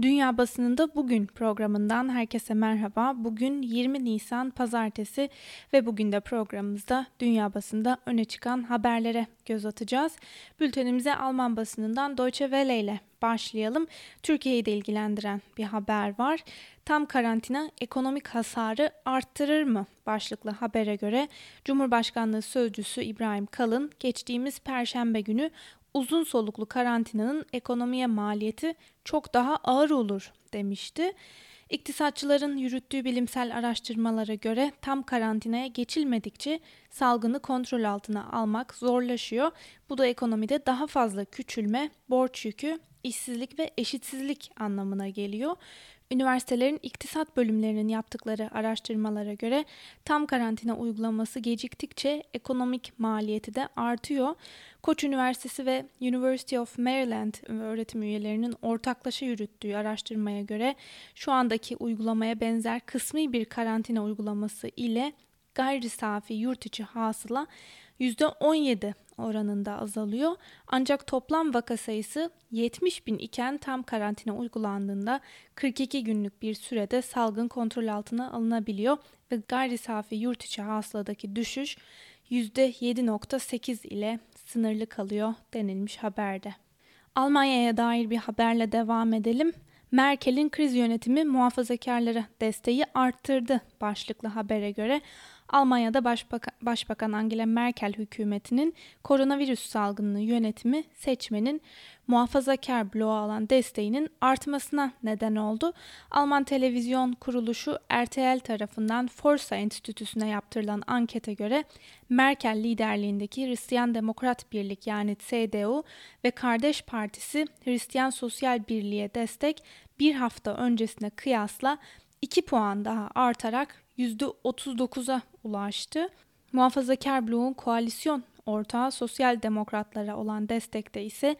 Dünya Basınında Bugün programından herkese merhaba. Bugün 20 Nisan Pazartesi ve bugün de programımızda Dünya Basında öne çıkan haberlere göz atacağız. Bültenimize Alman basınından Deutsche Welle ile başlayalım. Türkiye'yi de ilgilendiren bir haber var. Tam karantina ekonomik hasarı arttırır mı? Başlıklı habere göre Cumhurbaşkanlığı Sözcüsü İbrahim Kalın geçtiğimiz Perşembe günü uzun soluklu karantinanın ekonomiye maliyeti çok daha ağır olur demişti. İktisatçıların yürüttüğü bilimsel araştırmalara göre tam karantinaya geçilmedikçe salgını kontrol altına almak zorlaşıyor. Bu da ekonomide daha fazla küçülme, borç yükü, işsizlik ve eşitsizlik anlamına geliyor. Üniversitelerin iktisat bölümlerinin yaptıkları araştırmalara göre tam karantina uygulaması geciktikçe ekonomik maliyeti de artıyor. Koç Üniversitesi ve University of Maryland öğretim üyelerinin ortaklaşa yürüttüğü araştırmaya göre şu andaki uygulamaya benzer kısmi bir karantina uygulaması ile gayri safi yurt içi hasıla %17 oranında azalıyor. Ancak toplam vaka sayısı 70 bin iken tam karantina uygulandığında 42 günlük bir sürede salgın kontrol altına alınabiliyor ve gayri safi yurt içi hasıladaki düşüş %7.8 ile sınırlı kalıyor denilmiş haberde. Almanya'ya dair bir haberle devam edelim. Merkel'in kriz yönetimi muhafazakarlara desteği arttırdı başlıklı habere göre Almanya'da Başbakan, Başbakan Angela Merkel hükümetinin koronavirüs salgınını yönetimi seçmenin muhafazakar bloğa alan desteğinin artmasına neden oldu. Alman televizyon kuruluşu RTL tarafından Forsa Enstitüsü'ne yaptırılan ankete göre Merkel liderliğindeki Hristiyan Demokrat Birlik yani CDU ve kardeş partisi Hristiyan Sosyal Birliğe destek bir hafta öncesine kıyasla 2 puan daha artarak %39'a ulaştı. Muhafazakar bloğun koalisyon ortağı sosyal demokratlara olan destekte ise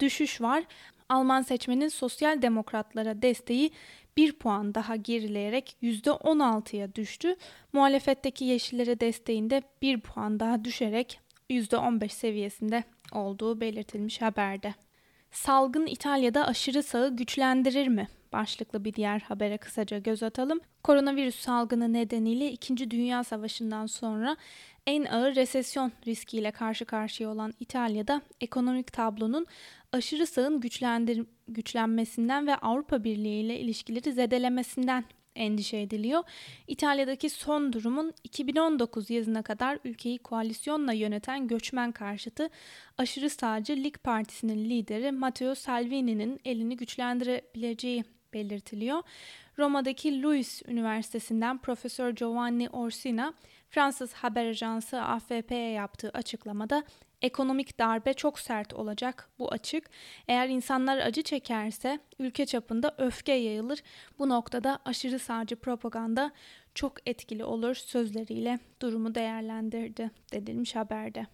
düşüş var. Alman seçmenin sosyal demokratlara desteği bir puan daha gerileyerek %16'ya düştü. Muhalefetteki yeşillere desteğinde bir puan daha düşerek %15 seviyesinde olduğu belirtilmiş haberde. Salgın İtalya'da aşırı sağı güçlendirir mi? Başlıklı bir diğer habere kısaca göz atalım. Koronavirüs salgını nedeniyle 2. Dünya Savaşı'ndan sonra en ağır resesyon riskiyle karşı karşıya olan İtalya'da ekonomik tablonun aşırı sağın güçlendir güçlenmesinden ve Avrupa Birliği ile ilişkileri zedelemesinden endişe ediliyor. İtalya'daki son durumun 2019 yazına kadar ülkeyi koalisyonla yöneten göçmen karşıtı aşırı sağcı Lig Partisi'nin lideri Matteo Salvini'nin elini güçlendirebileceği belirtiliyor. Roma'daki Louis Üniversitesi'nden Profesör Giovanni Orsina, Fransız haber ajansı AFP'ye yaptığı açıklamada ekonomik darbe çok sert olacak bu açık. Eğer insanlar acı çekerse ülke çapında öfke yayılır. Bu noktada aşırı sağcı propaganda çok etkili olur sözleriyle durumu değerlendirdi denilmiş haberde.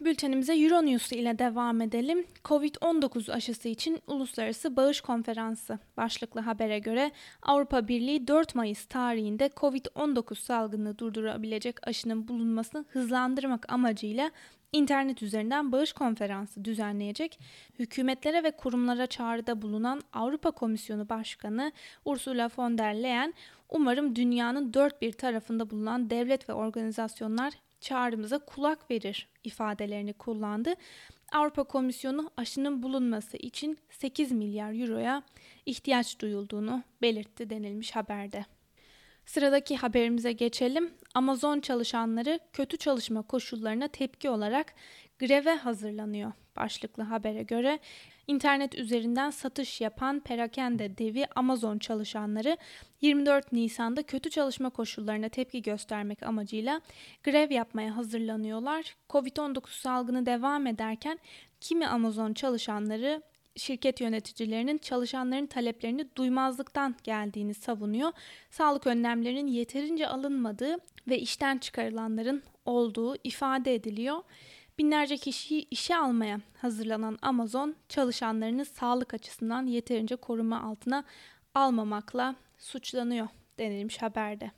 Bültenimize Euronews ile devam edelim. Covid-19 aşısı için Uluslararası Bağış Konferansı başlıklı habere göre Avrupa Birliği 4 Mayıs tarihinde Covid-19 salgını durdurabilecek aşının bulunmasını hızlandırmak amacıyla internet üzerinden bağış konferansı düzenleyecek. Hükümetlere ve kurumlara çağrıda bulunan Avrupa Komisyonu Başkanı Ursula von der Leyen, umarım dünyanın dört bir tarafında bulunan devlet ve organizasyonlar çağrımıza kulak verir ifadelerini kullandı. Avrupa Komisyonu aşının bulunması için 8 milyar euroya ihtiyaç duyulduğunu belirtti denilmiş haberde. Sıradaki haberimize geçelim. Amazon çalışanları kötü çalışma koşullarına tepki olarak greve hazırlanıyor. Başlıklı habere göre internet üzerinden satış yapan perakende devi Amazon çalışanları 24 Nisan'da kötü çalışma koşullarına tepki göstermek amacıyla grev yapmaya hazırlanıyorlar. Covid-19 salgını devam ederken kimi Amazon çalışanları şirket yöneticilerinin çalışanların taleplerini duymazlıktan geldiğini savunuyor. Sağlık önlemlerinin yeterince alınmadığı ve işten çıkarılanların olduğu ifade ediliyor. Binlerce kişiyi işe almaya hazırlanan Amazon çalışanlarını sağlık açısından yeterince koruma altına almamakla suçlanıyor denilmiş haberde.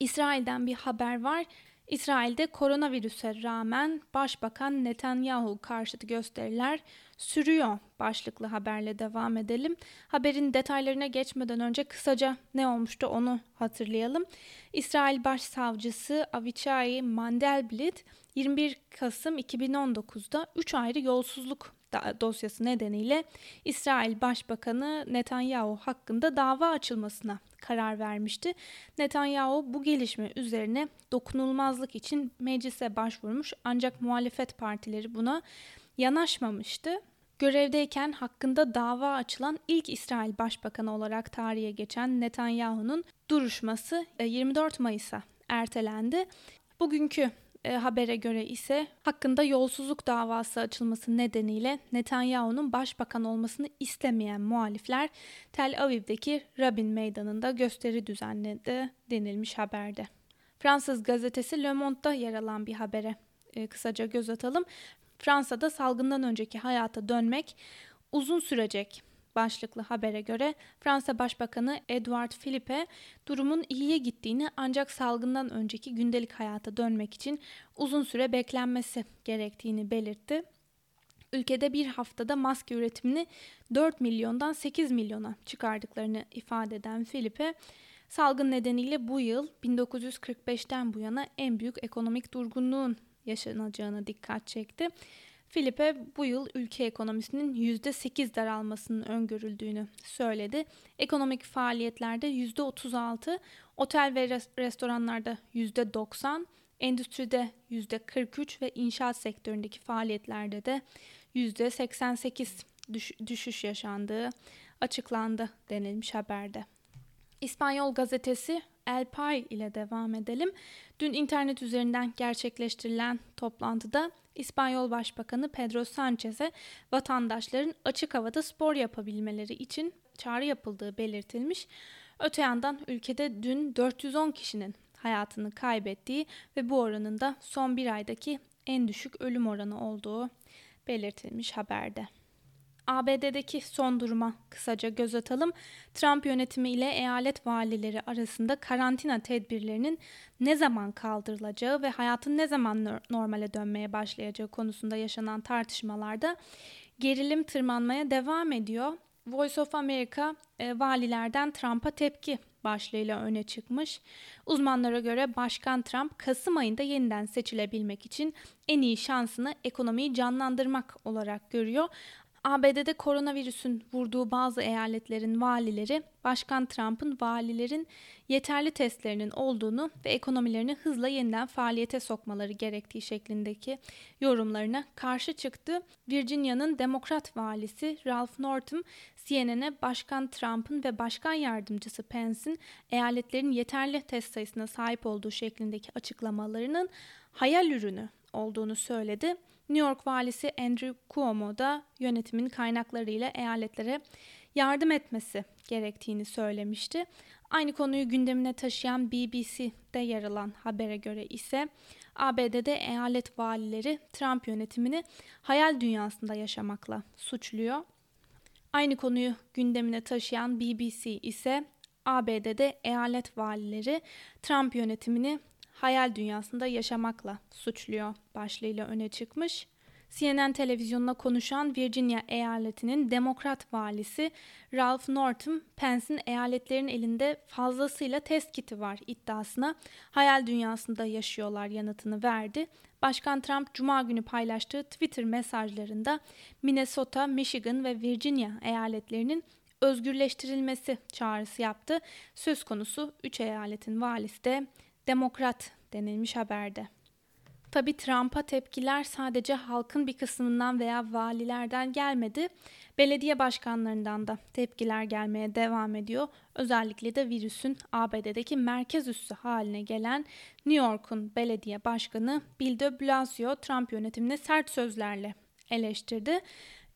İsrail'den bir haber var. İsrail'de koronavirüse rağmen Başbakan Netanyahu karşıtı gösteriler sürüyor başlıklı haberle devam edelim. Haberin detaylarına geçmeden önce kısaca ne olmuştu onu hatırlayalım. İsrail Başsavcısı Avichai Mandelblit 21 Kasım 2019'da 3 ayrı yolsuzluk dosyası nedeniyle İsrail Başbakanı Netanyahu hakkında dava açılmasına karar vermişti. Netanyahu bu gelişme üzerine dokunulmazlık için meclise başvurmuş ancak muhalefet partileri buna yanaşmamıştı. Görevdeyken hakkında dava açılan ilk İsrail Başbakanı olarak tarihe geçen Netanyahu'nun duruşması 24 e, Mayıs'a ertelendi. Bugünkü e, habere göre ise hakkında yolsuzluk davası açılması nedeniyle Netanyahu'nun başbakan olmasını istemeyen muhalifler Tel Aviv'deki Rabin Meydanı'nda gösteri düzenledi denilmiş haberde. Fransız gazetesi Le Monde'da yer alan bir habere e, kısaca göz atalım. Fransa'da salgından önceki hayata dönmek uzun sürecek başlıklı habere göre Fransa Başbakanı Edouard Philippe durumun iyiye gittiğini ancak salgından önceki gündelik hayata dönmek için uzun süre beklenmesi gerektiğini belirtti. Ülkede bir haftada maske üretimini 4 milyondan 8 milyona çıkardıklarını ifade eden Philippe, salgın nedeniyle bu yıl 1945'ten bu yana en büyük ekonomik durgunluğun yaşanacağına dikkat çekti. Filipe bu yıl ülke ekonomisinin %8 daralmasının öngörüldüğünü söyledi. Ekonomik faaliyetlerde %36, otel ve restoranlarda %90, endüstride %43 ve inşaat sektöründeki faaliyetlerde de %88 düş düşüş yaşandığı açıklandı denilmiş haberde. İspanyol gazetesi El Pay ile devam edelim. Dün internet üzerinden gerçekleştirilen toplantıda İspanyol Başbakanı Pedro Sanchez'e vatandaşların açık havada spor yapabilmeleri için çağrı yapıldığı belirtilmiş. Öte yandan ülkede dün 410 kişinin hayatını kaybettiği ve bu oranın da son bir aydaki en düşük ölüm oranı olduğu belirtilmiş haberde. ABD'deki son duruma kısaca göz atalım. Trump yönetimi ile eyalet valileri arasında karantina tedbirlerinin ne zaman kaldırılacağı ve hayatın ne zaman normale dönmeye başlayacağı konusunda yaşanan tartışmalarda gerilim tırmanmaya devam ediyor. Voice of America e, valilerden Trump'a tepki başlığıyla öne çıkmış. Uzmanlara göre Başkan Trump Kasım ayında yeniden seçilebilmek için en iyi şansını ekonomiyi canlandırmak olarak görüyor. ABD'de koronavirüsün vurduğu bazı eyaletlerin valileri Başkan Trump'ın valilerin yeterli testlerinin olduğunu ve ekonomilerini hızla yeniden faaliyete sokmaları gerektiği şeklindeki yorumlarına karşı çıktı. Virginia'nın Demokrat valisi Ralph Northam CNN'e Başkan Trump'ın ve Başkan Yardımcısı Pence'in eyaletlerin yeterli test sayısına sahip olduğu şeklindeki açıklamalarının hayal ürünü olduğunu söyledi. New York valisi Andrew Cuomo da yönetimin kaynaklarıyla eyaletlere yardım etmesi gerektiğini söylemişti. Aynı konuyu gündemine taşıyan BBC'de yer alan habere göre ise ABD'de eyalet valileri Trump yönetimini hayal dünyasında yaşamakla suçluyor. Aynı konuyu gündemine taşıyan BBC ise ABD'de eyalet valileri Trump yönetimini hayal dünyasında yaşamakla suçluyor başlığıyla öne çıkmış. CNN televizyonuna konuşan Virginia eyaletinin demokrat valisi Ralph Northam, Pence'in eyaletlerin elinde fazlasıyla test kiti var iddiasına hayal dünyasında yaşıyorlar yanıtını verdi. Başkan Trump Cuma günü paylaştığı Twitter mesajlarında Minnesota, Michigan ve Virginia eyaletlerinin özgürleştirilmesi çağrısı yaptı. Söz konusu 3 eyaletin valisi de demokrat denilmiş haberde. Tabi Trump'a tepkiler sadece halkın bir kısmından veya valilerden gelmedi. Belediye başkanlarından da tepkiler gelmeye devam ediyor. Özellikle de virüsün ABD'deki merkez üssü haline gelen New York'un belediye başkanı Bill de Blasio Trump yönetimine sert sözlerle eleştirdi.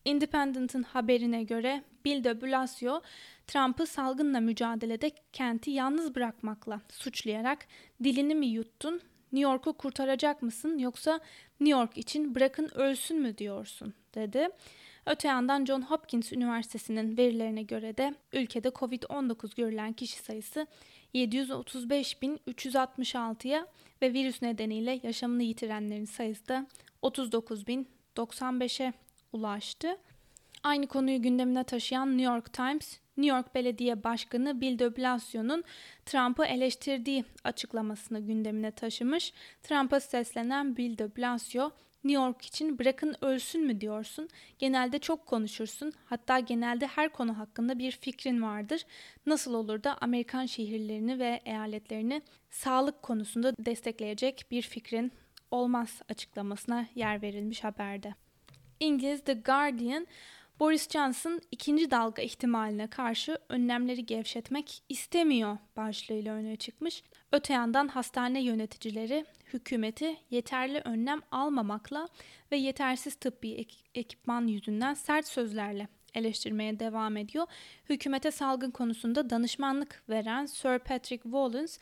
Independent'ın haberine göre Bill de Blasio Trump'ı salgınla mücadelede kenti yalnız bırakmakla suçlayarak dilini mi yuttun, New York'u kurtaracak mısın yoksa New York için bırakın ölsün mü diyorsun dedi. Öte yandan John Hopkins Üniversitesi'nin verilerine göre de ülkede COVID-19 görülen kişi sayısı 735.366'ya ve virüs nedeniyle yaşamını yitirenlerin sayısı da 39.095'e ulaştı. Aynı konuyu gündemine taşıyan New York Times, New York Belediye Başkanı Bill de Blasio'nun Trump'ı eleştirdiği açıklamasını gündemine taşımış. Trump'a seslenen Bill de Blasio, New York için bırakın ölsün mü diyorsun? Genelde çok konuşursun. Hatta genelde her konu hakkında bir fikrin vardır. Nasıl olur da Amerikan şehirlerini ve eyaletlerini sağlık konusunda destekleyecek bir fikrin olmaz açıklamasına yer verilmiş haberde. İngiliz The Guardian Boris Johnson ikinci dalga ihtimaline karşı önlemleri gevşetmek istemiyor başlığıyla öne çıkmış. Öte yandan hastane yöneticileri hükümeti yeterli önlem almamakla ve yetersiz tıbbi ekipman yüzünden sert sözlerle eleştirmeye devam ediyor. Hükümete salgın konusunda danışmanlık veren Sir Patrick Wallace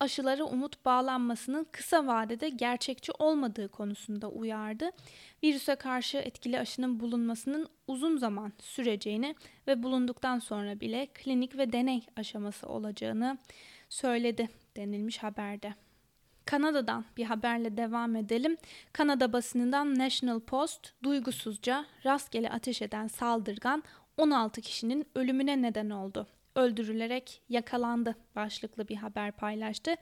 aşılara umut bağlanmasının kısa vadede gerçekçi olmadığı konusunda uyardı. Virüse karşı etkili aşının bulunmasının uzun zaman süreceğini ve bulunduktan sonra bile klinik ve deney aşaması olacağını söyledi denilmiş haberde. Kanada'dan bir haberle devam edelim. Kanada basınından National Post duygusuzca rastgele ateş eden saldırgan 16 kişinin ölümüne neden oldu. Öldürülerek yakalandı başlıklı bir haber paylaştı.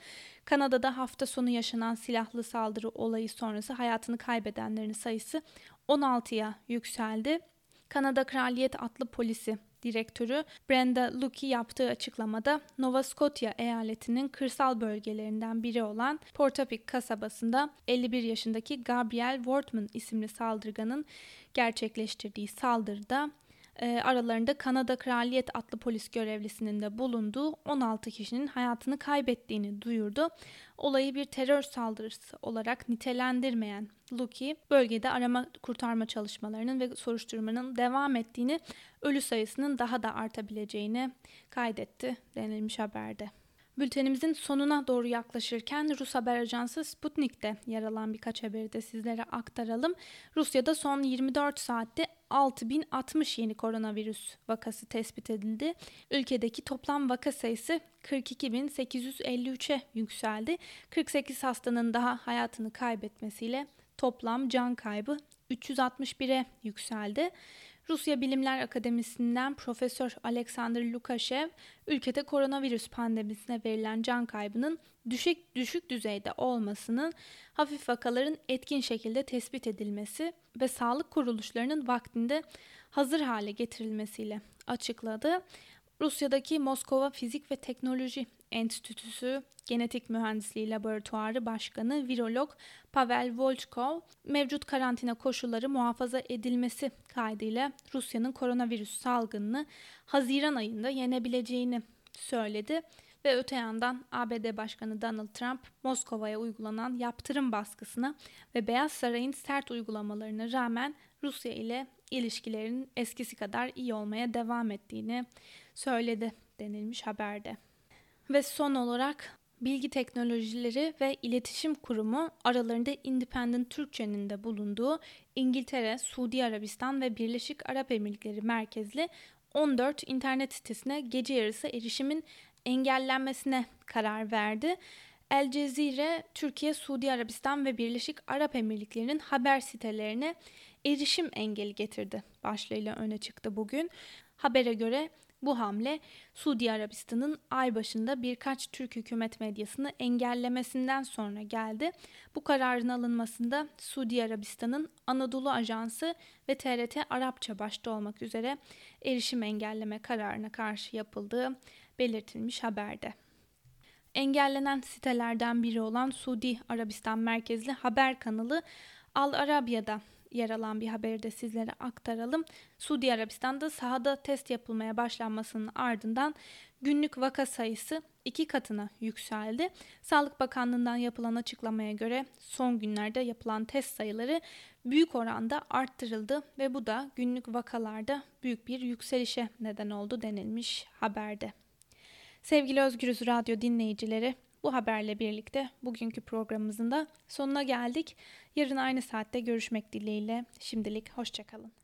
Kanada'da hafta sonu yaşanan silahlı saldırı olayı sonrası hayatını kaybedenlerin sayısı 16'ya yükseldi. Kanada Kraliyet Atlı Polisi direktörü Brenda Lucky yaptığı açıklamada Nova Scotia eyaletinin kırsal bölgelerinden biri olan Portapic kasabasında 51 yaşındaki Gabriel Wortman isimli saldırganın gerçekleştirdiği saldırıda e, aralarında Kanada Kraliyet Atlı Polis görevlisinin de bulunduğu 16 kişinin hayatını kaybettiğini duyurdu. Olayı bir terör saldırısı olarak nitelendirmeyen Lucky, bölgede arama kurtarma çalışmalarının ve soruşturmanın devam ettiğini, ölü sayısının daha da artabileceğini kaydetti denilmiş haberde. Bültenimizin sonuna doğru yaklaşırken Rus haber ajansı Sputnik'te yer alan birkaç haberi de sizlere aktaralım. Rusya'da son 24 saatte 6060 yeni koronavirüs vakası tespit edildi. Ülkedeki toplam vaka sayısı 42.853'e yükseldi. 48 hastanın daha hayatını kaybetmesiyle toplam can kaybı 361'e yükseldi. Rusya Bilimler Akademisi'nden Profesör Alexander Lukashev, ülkede koronavirüs pandemisine verilen can kaybının düşük düşük düzeyde olmasının hafif vakaların etkin şekilde tespit edilmesi ve sağlık kuruluşlarının vaktinde hazır hale getirilmesiyle açıkladı. Rusya'daki Moskova Fizik ve Teknoloji Enstitüsü Genetik Mühendisliği Laboratuvarı Başkanı Virolog Pavel Volchkov, mevcut karantina koşulları muhafaza edilmesi kaydıyla Rusya'nın koronavirüs salgınını Haziran ayında yenebileceğini söyledi ve öte yandan ABD Başkanı Donald Trump Moskova'ya uygulanan yaptırım baskısına ve Beyaz Saray'ın sert uygulamalarına rağmen Rusya ile ilişkilerin eskisi kadar iyi olmaya devam ettiğini söyledi denilmiş haberde. Ve son olarak Bilgi Teknolojileri ve İletişim Kurumu aralarında Independent Türkçe'nin de bulunduğu İngiltere, Suudi Arabistan ve Birleşik Arap Emirlikleri merkezli 14 internet sitesine gece yarısı erişimin engellenmesine karar verdi. El Cezire, Türkiye, Suudi Arabistan ve Birleşik Arap Emirlikleri'nin haber sitelerine erişim engeli getirdi başlığıyla öne çıktı bugün. Habere göre bu hamle Suudi Arabistan'ın ay başında birkaç Türk hükümet medyasını engellemesinden sonra geldi. Bu kararın alınmasında Suudi Arabistan'ın Anadolu Ajansı ve TRT Arapça başta olmak üzere erişim engelleme kararına karşı yapıldığı belirtilmiş haberde. Engellenen sitelerden biri olan Suudi Arabistan merkezli haber kanalı Al Arabiya'da yer alan bir haberi de sizlere aktaralım. Suudi Arabistan'da sahada test yapılmaya başlanmasının ardından günlük vaka sayısı iki katına yükseldi. Sağlık Bakanlığı'ndan yapılan açıklamaya göre son günlerde yapılan test sayıları büyük oranda arttırıldı ve bu da günlük vakalarda büyük bir yükselişe neden oldu denilmiş haberde. Sevgili Özgürüz Radyo dinleyicileri, bu haberle birlikte bugünkü programımızın da sonuna geldik. Yarın aynı saatte görüşmek dileğiyle. Şimdilik hoşçakalın.